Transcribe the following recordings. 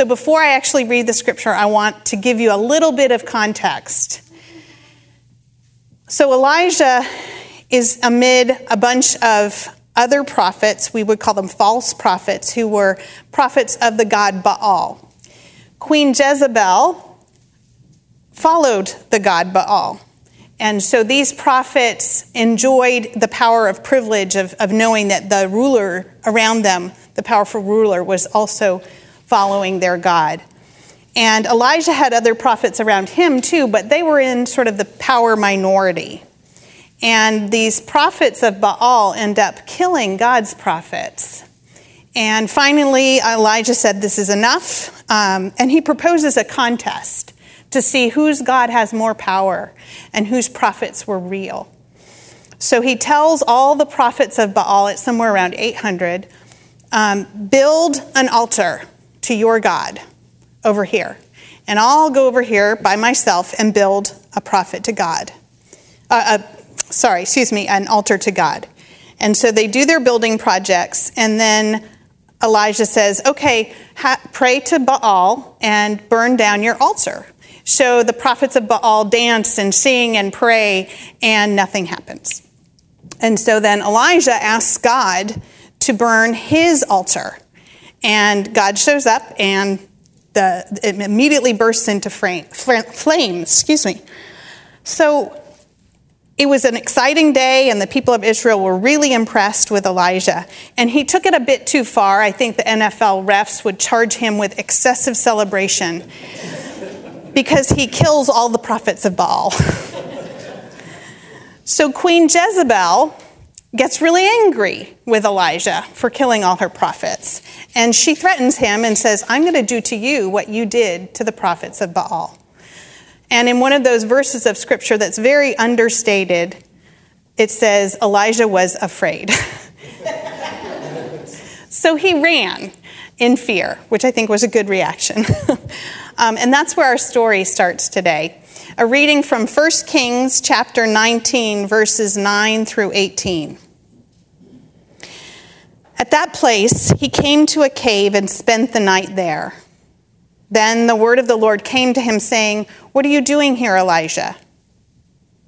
So before I actually read the scripture, I want to give you a little bit of context. So Elijah is amid a bunch of other prophets, we would call them false prophets, who were prophets of the god Baal. Queen Jezebel followed the god Baal. And so these prophets enjoyed the power of privilege of, of knowing that the ruler around them, the powerful ruler, was also following their God. And Elijah had other prophets around him too, but they were in sort of the power minority. And these prophets of Baal end up killing God's prophets. And finally, Elijah said, This is enough. Um, and he proposes a contest to see whose God has more power and whose prophets were real. So he tells all the prophets of Baal, it's somewhere around 800, um, build an altar to your God over here. And I'll go over here by myself and build a prophet to God. Uh, a, sorry, excuse me, an altar to God. And so they do their building projects, and then Elijah says, Okay, ha- pray to Baal and burn down your altar. So the prophets of Baal dance and sing and pray, and nothing happens. And so then Elijah asks God to burn his altar. And God shows up, and the, it immediately bursts into frame, flames. Excuse me. So it was an exciting day, and the people of Israel were really impressed with Elijah. And he took it a bit too far. I think the NFL refs would charge him with excessive celebration because he kills all the prophets of Baal. so Queen Jezebel gets really angry with Elijah for killing all her prophets. And she threatens him and says, I'm going to do to you what you did to the prophets of Baal. And in one of those verses of scripture that's very understated, it says, Elijah was afraid. so he ran in fear, which I think was a good reaction. um, and that's where our story starts today. A reading from 1 Kings chapter 19, verses 9 through 18. At that place, he came to a cave and spent the night there. Then the word of the Lord came to him, saying, What are you doing here, Elijah?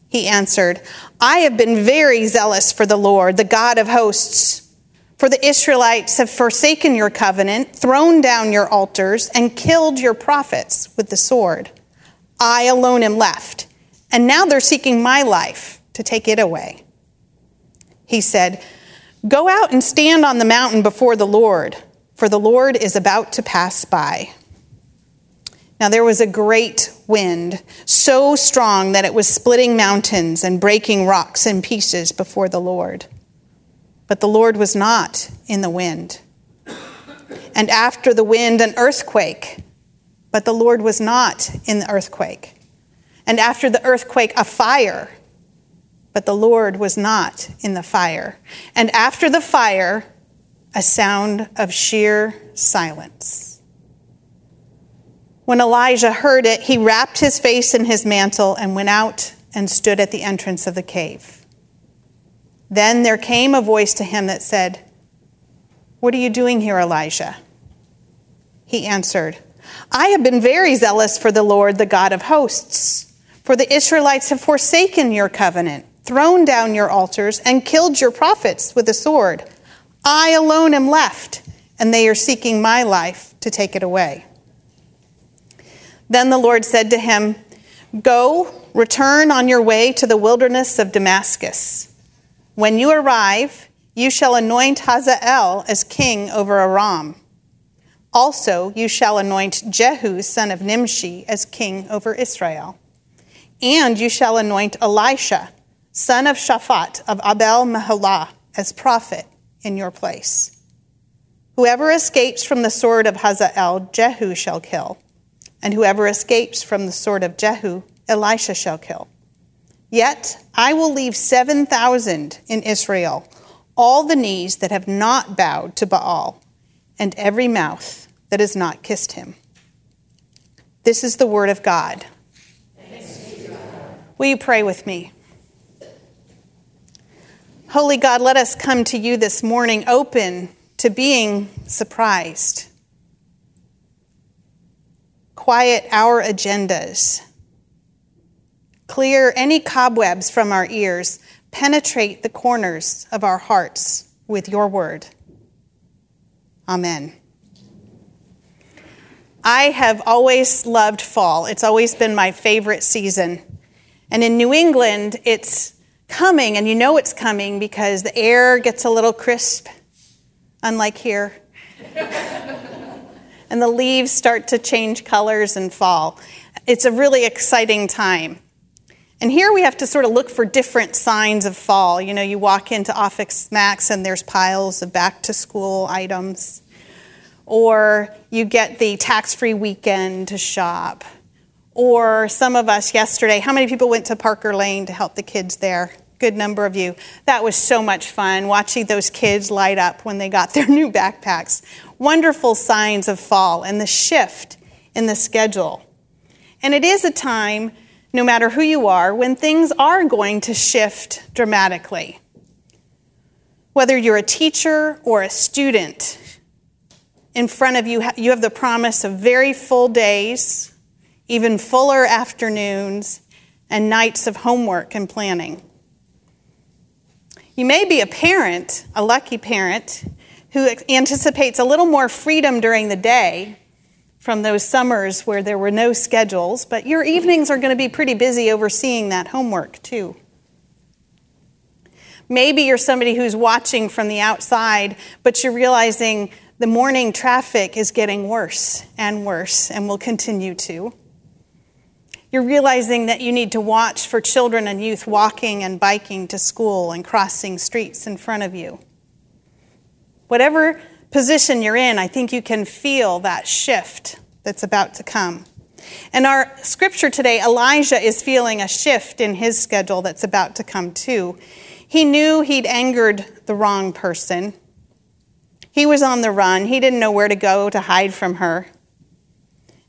He answered, I have been very zealous for the Lord, the God of hosts. For the Israelites have forsaken your covenant, thrown down your altars, and killed your prophets with the sword. I alone am left, and now they're seeking my life to take it away. He said, Go out and stand on the mountain before the Lord, for the Lord is about to pass by. Now there was a great wind, so strong that it was splitting mountains and breaking rocks in pieces before the Lord. But the Lord was not in the wind. And after the wind, an earthquake. But the Lord was not in the earthquake. And after the earthquake, a fire. But the Lord was not in the fire. And after the fire, a sound of sheer silence. When Elijah heard it, he wrapped his face in his mantle and went out and stood at the entrance of the cave. Then there came a voice to him that said, What are you doing here, Elijah? He answered, I have been very zealous for the Lord, the God of hosts. For the Israelites have forsaken your covenant, thrown down your altars, and killed your prophets with the sword. I alone am left, and they are seeking my life to take it away. Then the Lord said to him, Go, return on your way to the wilderness of Damascus. When you arrive, you shall anoint Hazael as king over Aram. Also, you shall anoint Jehu, son of Nimshi, as king over Israel. And you shall anoint Elisha, son of Shaphat of Abel Meholah, as prophet in your place. Whoever escapes from the sword of Hazael, Jehu shall kill. And whoever escapes from the sword of Jehu, Elisha shall kill. Yet I will leave 7,000 in Israel, all the knees that have not bowed to Baal, and every mouth that has not kissed him. This is the word of God. Will you pray with me? Holy God, let us come to you this morning open to being surprised. quiet our agendas, clear any cobwebs from our ears, penetrate the corners of our hearts with your word. Amen. I have always loved fall. It's always been my favorite season. And in New England, it's coming, and you know it's coming because the air gets a little crisp, unlike here. and the leaves start to change colors and fall. It's a really exciting time. And here we have to sort of look for different signs of fall. You know, you walk into Office Max and there's piles of back to school items or you get the tax free weekend to shop. Or some of us yesterday, how many people went to Parker Lane to help the kids there? Good number of you. That was so much fun watching those kids light up when they got their new backpacks. Wonderful signs of fall and the shift in the schedule. And it is a time, no matter who you are, when things are going to shift dramatically. Whether you're a teacher or a student, in front of you, you have the promise of very full days, even fuller afternoons, and nights of homework and planning. You may be a parent, a lucky parent, who anticipates a little more freedom during the day from those summers where there were no schedules, but your evenings are going to be pretty busy overseeing that homework too. Maybe you're somebody who's watching from the outside, but you're realizing the morning traffic is getting worse and worse and will continue to. You're realizing that you need to watch for children and youth walking and biking to school and crossing streets in front of you. Whatever position you're in, I think you can feel that shift that's about to come. In our scripture today, Elijah is feeling a shift in his schedule that's about to come too. He knew he'd angered the wrong person. He was on the run. He didn't know where to go to hide from her.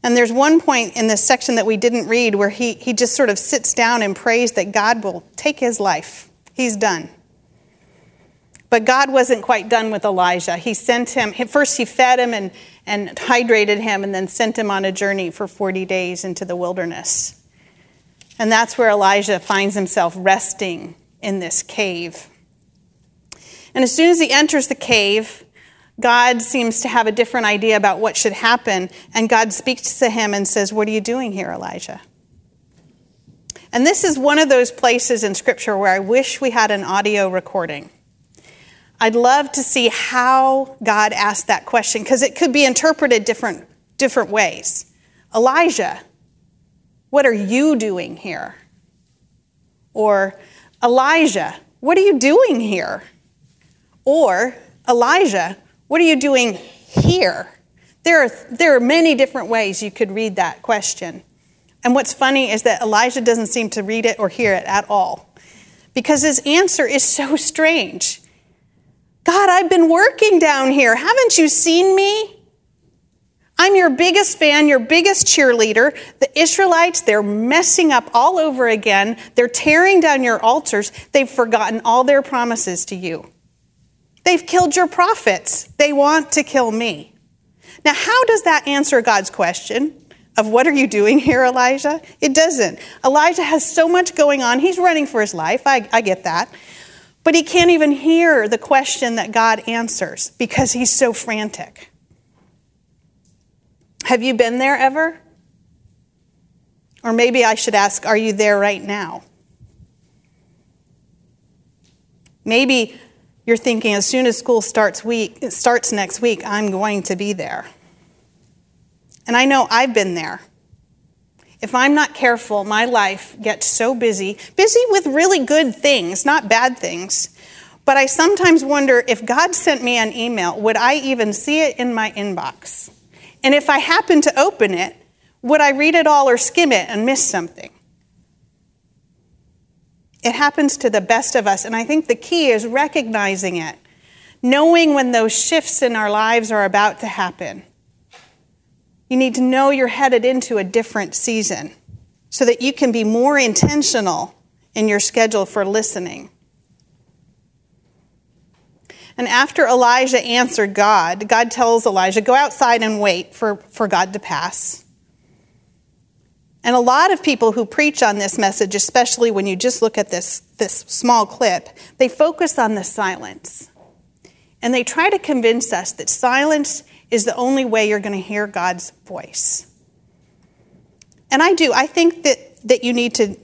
And there's one point in this section that we didn't read where he, he just sort of sits down and prays that God will take his life. He's done. But God wasn't quite done with Elijah. He sent him, first, he fed him and, and hydrated him, and then sent him on a journey for 40 days into the wilderness. And that's where Elijah finds himself resting in this cave. And as soon as he enters the cave, God seems to have a different idea about what should happen, and God speaks to him and says, What are you doing here, Elijah? And this is one of those places in Scripture where I wish we had an audio recording. I'd love to see how God asked that question because it could be interpreted different, different ways. Elijah, what are you doing here? Or, Elijah, what are you doing here? Or, Elijah, what are you doing here? There are, there are many different ways you could read that question. And what's funny is that Elijah doesn't seem to read it or hear it at all because his answer is so strange. God, I've been working down here. Haven't you seen me? I'm your biggest fan, your biggest cheerleader. The Israelites, they're messing up all over again. They're tearing down your altars. They've forgotten all their promises to you. They've killed your prophets. They want to kill me. Now, how does that answer God's question of what are you doing here, Elijah? It doesn't. Elijah has so much going on. He's running for his life. I, I get that. But he can't even hear the question that God answers because he's so frantic. Have you been there ever? Or maybe I should ask, are you there right now? Maybe you're thinking as soon as school starts week starts next week, I'm going to be there. And I know I've been there. If I'm not careful, my life gets so busy, busy with really good things, not bad things. But I sometimes wonder if God sent me an email, would I even see it in my inbox? And if I happen to open it, would I read it all or skim it and miss something? It happens to the best of us. And I think the key is recognizing it, knowing when those shifts in our lives are about to happen. You need to know you're headed into a different season so that you can be more intentional in your schedule for listening. And after Elijah answered God, God tells Elijah, Go outside and wait for, for God to pass. And a lot of people who preach on this message, especially when you just look at this, this small clip, they focus on the silence. And they try to convince us that silence is the only way you're going to hear God's voice. And I do. I think that, that you need to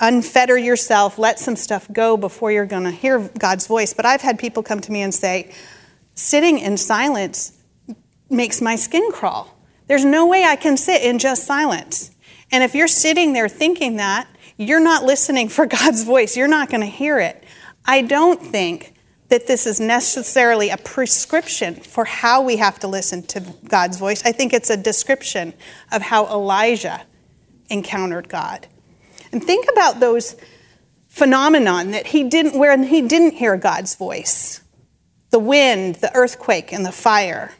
unfetter yourself, let some stuff go before you're going to hear God's voice. But I've had people come to me and say, sitting in silence makes my skin crawl. There's no way I can sit in just silence. And if you're sitting there thinking that, you're not listening for God's voice. You're not going to hear it. I don't think that this is necessarily a prescription for how we have to listen to God's voice. I think it's a description of how Elijah encountered God. And think about those phenomenon that he didn't where he didn't hear God's voice. The wind, the earthquake, and the fire.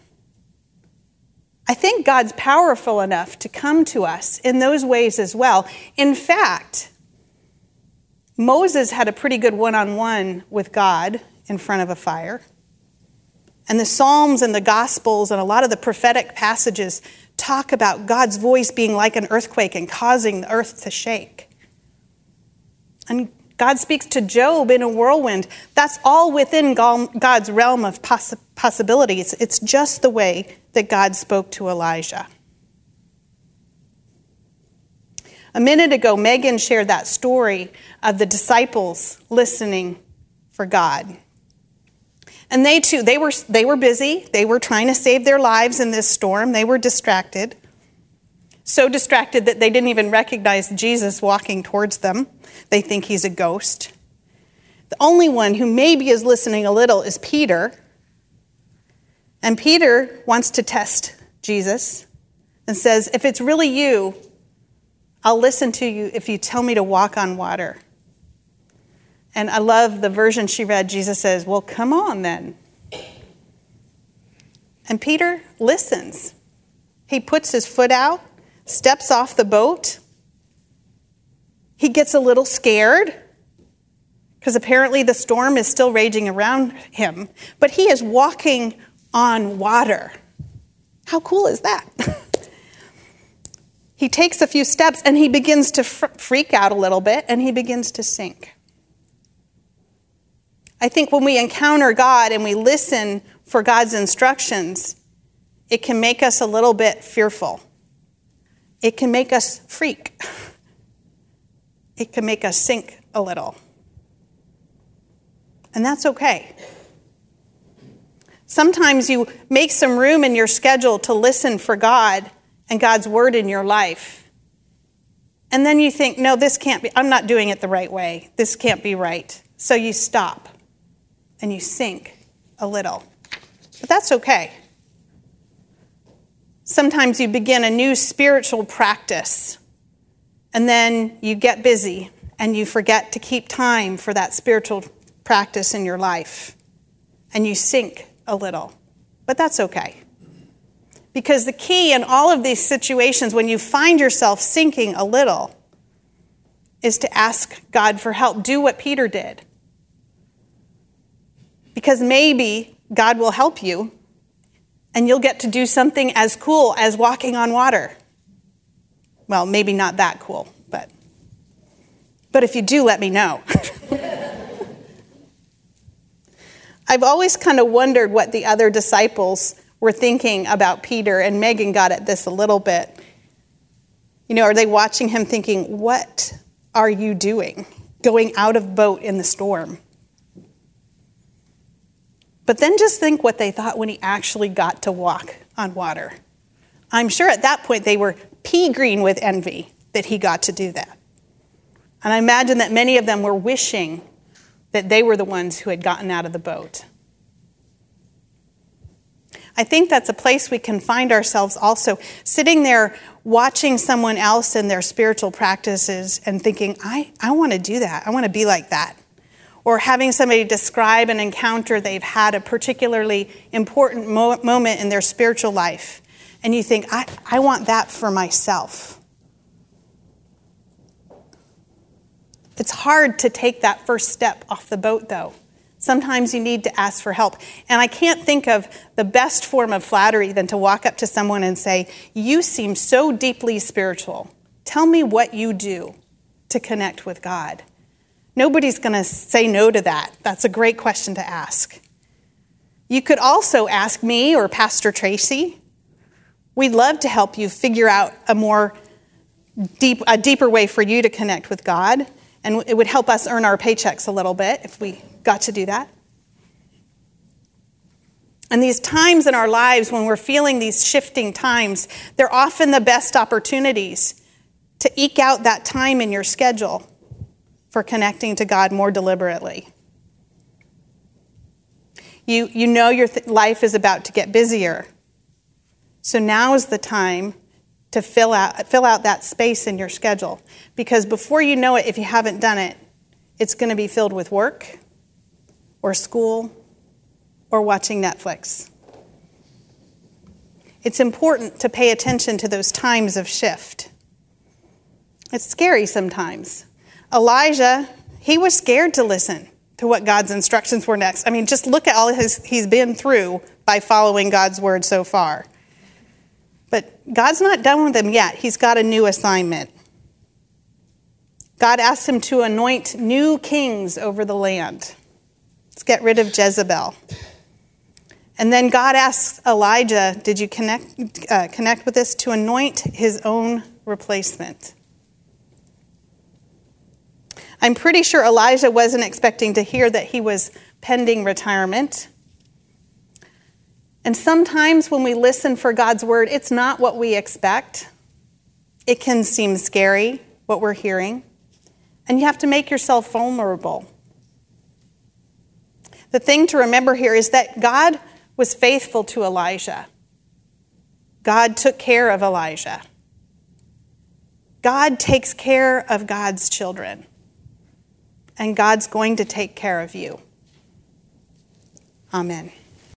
I think God's powerful enough to come to us in those ways as well. In fact, Moses had a pretty good one on one with God in front of a fire. And the Psalms and the Gospels and a lot of the prophetic passages talk about God's voice being like an earthquake and causing the earth to shake. And God speaks to Job in a whirlwind. That's all within God's realm of poss- possibilities. It's just the way that God spoke to Elijah. A minute ago, Megan shared that story of the disciples listening for God. And they too, they were, they were busy. They were trying to save their lives in this storm. They were distracted. So distracted that they didn't even recognize Jesus walking towards them. They think he's a ghost. The only one who maybe is listening a little is Peter. And Peter wants to test Jesus and says, If it's really you, I'll listen to you if you tell me to walk on water. And I love the version she read. Jesus says, Well, come on then. And Peter listens. He puts his foot out, steps off the boat. He gets a little scared because apparently the storm is still raging around him, but he is walking on water. How cool is that? he takes a few steps and he begins to freak out a little bit and he begins to sink. I think when we encounter God and we listen for God's instructions, it can make us a little bit fearful. It can make us freak. It can make us sink a little. And that's okay. Sometimes you make some room in your schedule to listen for God and God's word in your life. And then you think, no, this can't be, I'm not doing it the right way. This can't be right. So you stop and you sink a little. But that's okay. Sometimes you begin a new spiritual practice and then you get busy and you forget to keep time for that spiritual practice in your life and you sink a little. But that's okay. Because the key in all of these situations, when you find yourself sinking a little, is to ask God for help. Do what Peter did because maybe God will help you and you'll get to do something as cool as walking on water. Well, maybe not that cool, but but if you do, let me know. I've always kind of wondered what the other disciples were thinking about Peter, and Megan got at this a little bit. You know, are they watching him thinking, What are you doing? Going out of boat in the storm. But then just think what they thought when he actually got to walk on water. I'm sure at that point they were pea green with envy that he got to do that. And I imagine that many of them were wishing that they were the ones who had gotten out of the boat. I think that's a place we can find ourselves also sitting there watching someone else in their spiritual practices and thinking, I, I want to do that. I want to be like that or having somebody describe an encounter they've had, a particularly important mo- moment in their spiritual life, and you think, I, I want that for myself. It's hard to take that first step off the boat, though. Sometimes you need to ask for help. And I can't think of the best form of flattery than to walk up to someone and say, You seem so deeply spiritual. Tell me what you do to connect with God. Nobody's going to say no to that. That's a great question to ask. You could also ask me or Pastor Tracy. We'd love to help you figure out a more deep, a deeper way for you to connect with God, and it would help us earn our paychecks a little bit if we got to do that. And these times in our lives when we're feeling these shifting times, they're often the best opportunities to eke out that time in your schedule for connecting to God more deliberately. You, you know your th- life is about to get busier. So now is the time to fill out, fill out that space in your schedule. Because before you know it, if you haven't done it, it's going to be filled with work or school or watching Netflix. It's important to pay attention to those times of shift. It's scary sometimes. Elijah, he was scared to listen to what God's instructions were next. I mean, just look at all his, he's been through by following God's word so far. But God's not done with him yet. He's got a new assignment. God asked him to anoint new kings over the land. Let's get rid of Jezebel. And then God asks Elijah, Did you connect, uh, connect with this? To anoint his own replacement. I'm pretty sure Elijah wasn't expecting to hear that he was pending retirement. And sometimes when we listen for God's word, it's not what we expect. It can seem scary, what we're hearing. And you have to make yourself vulnerable. The thing to remember here is that God was faithful to Elijah. God took care of Elijah. God takes care of God's children and God's going to take care of you. Amen.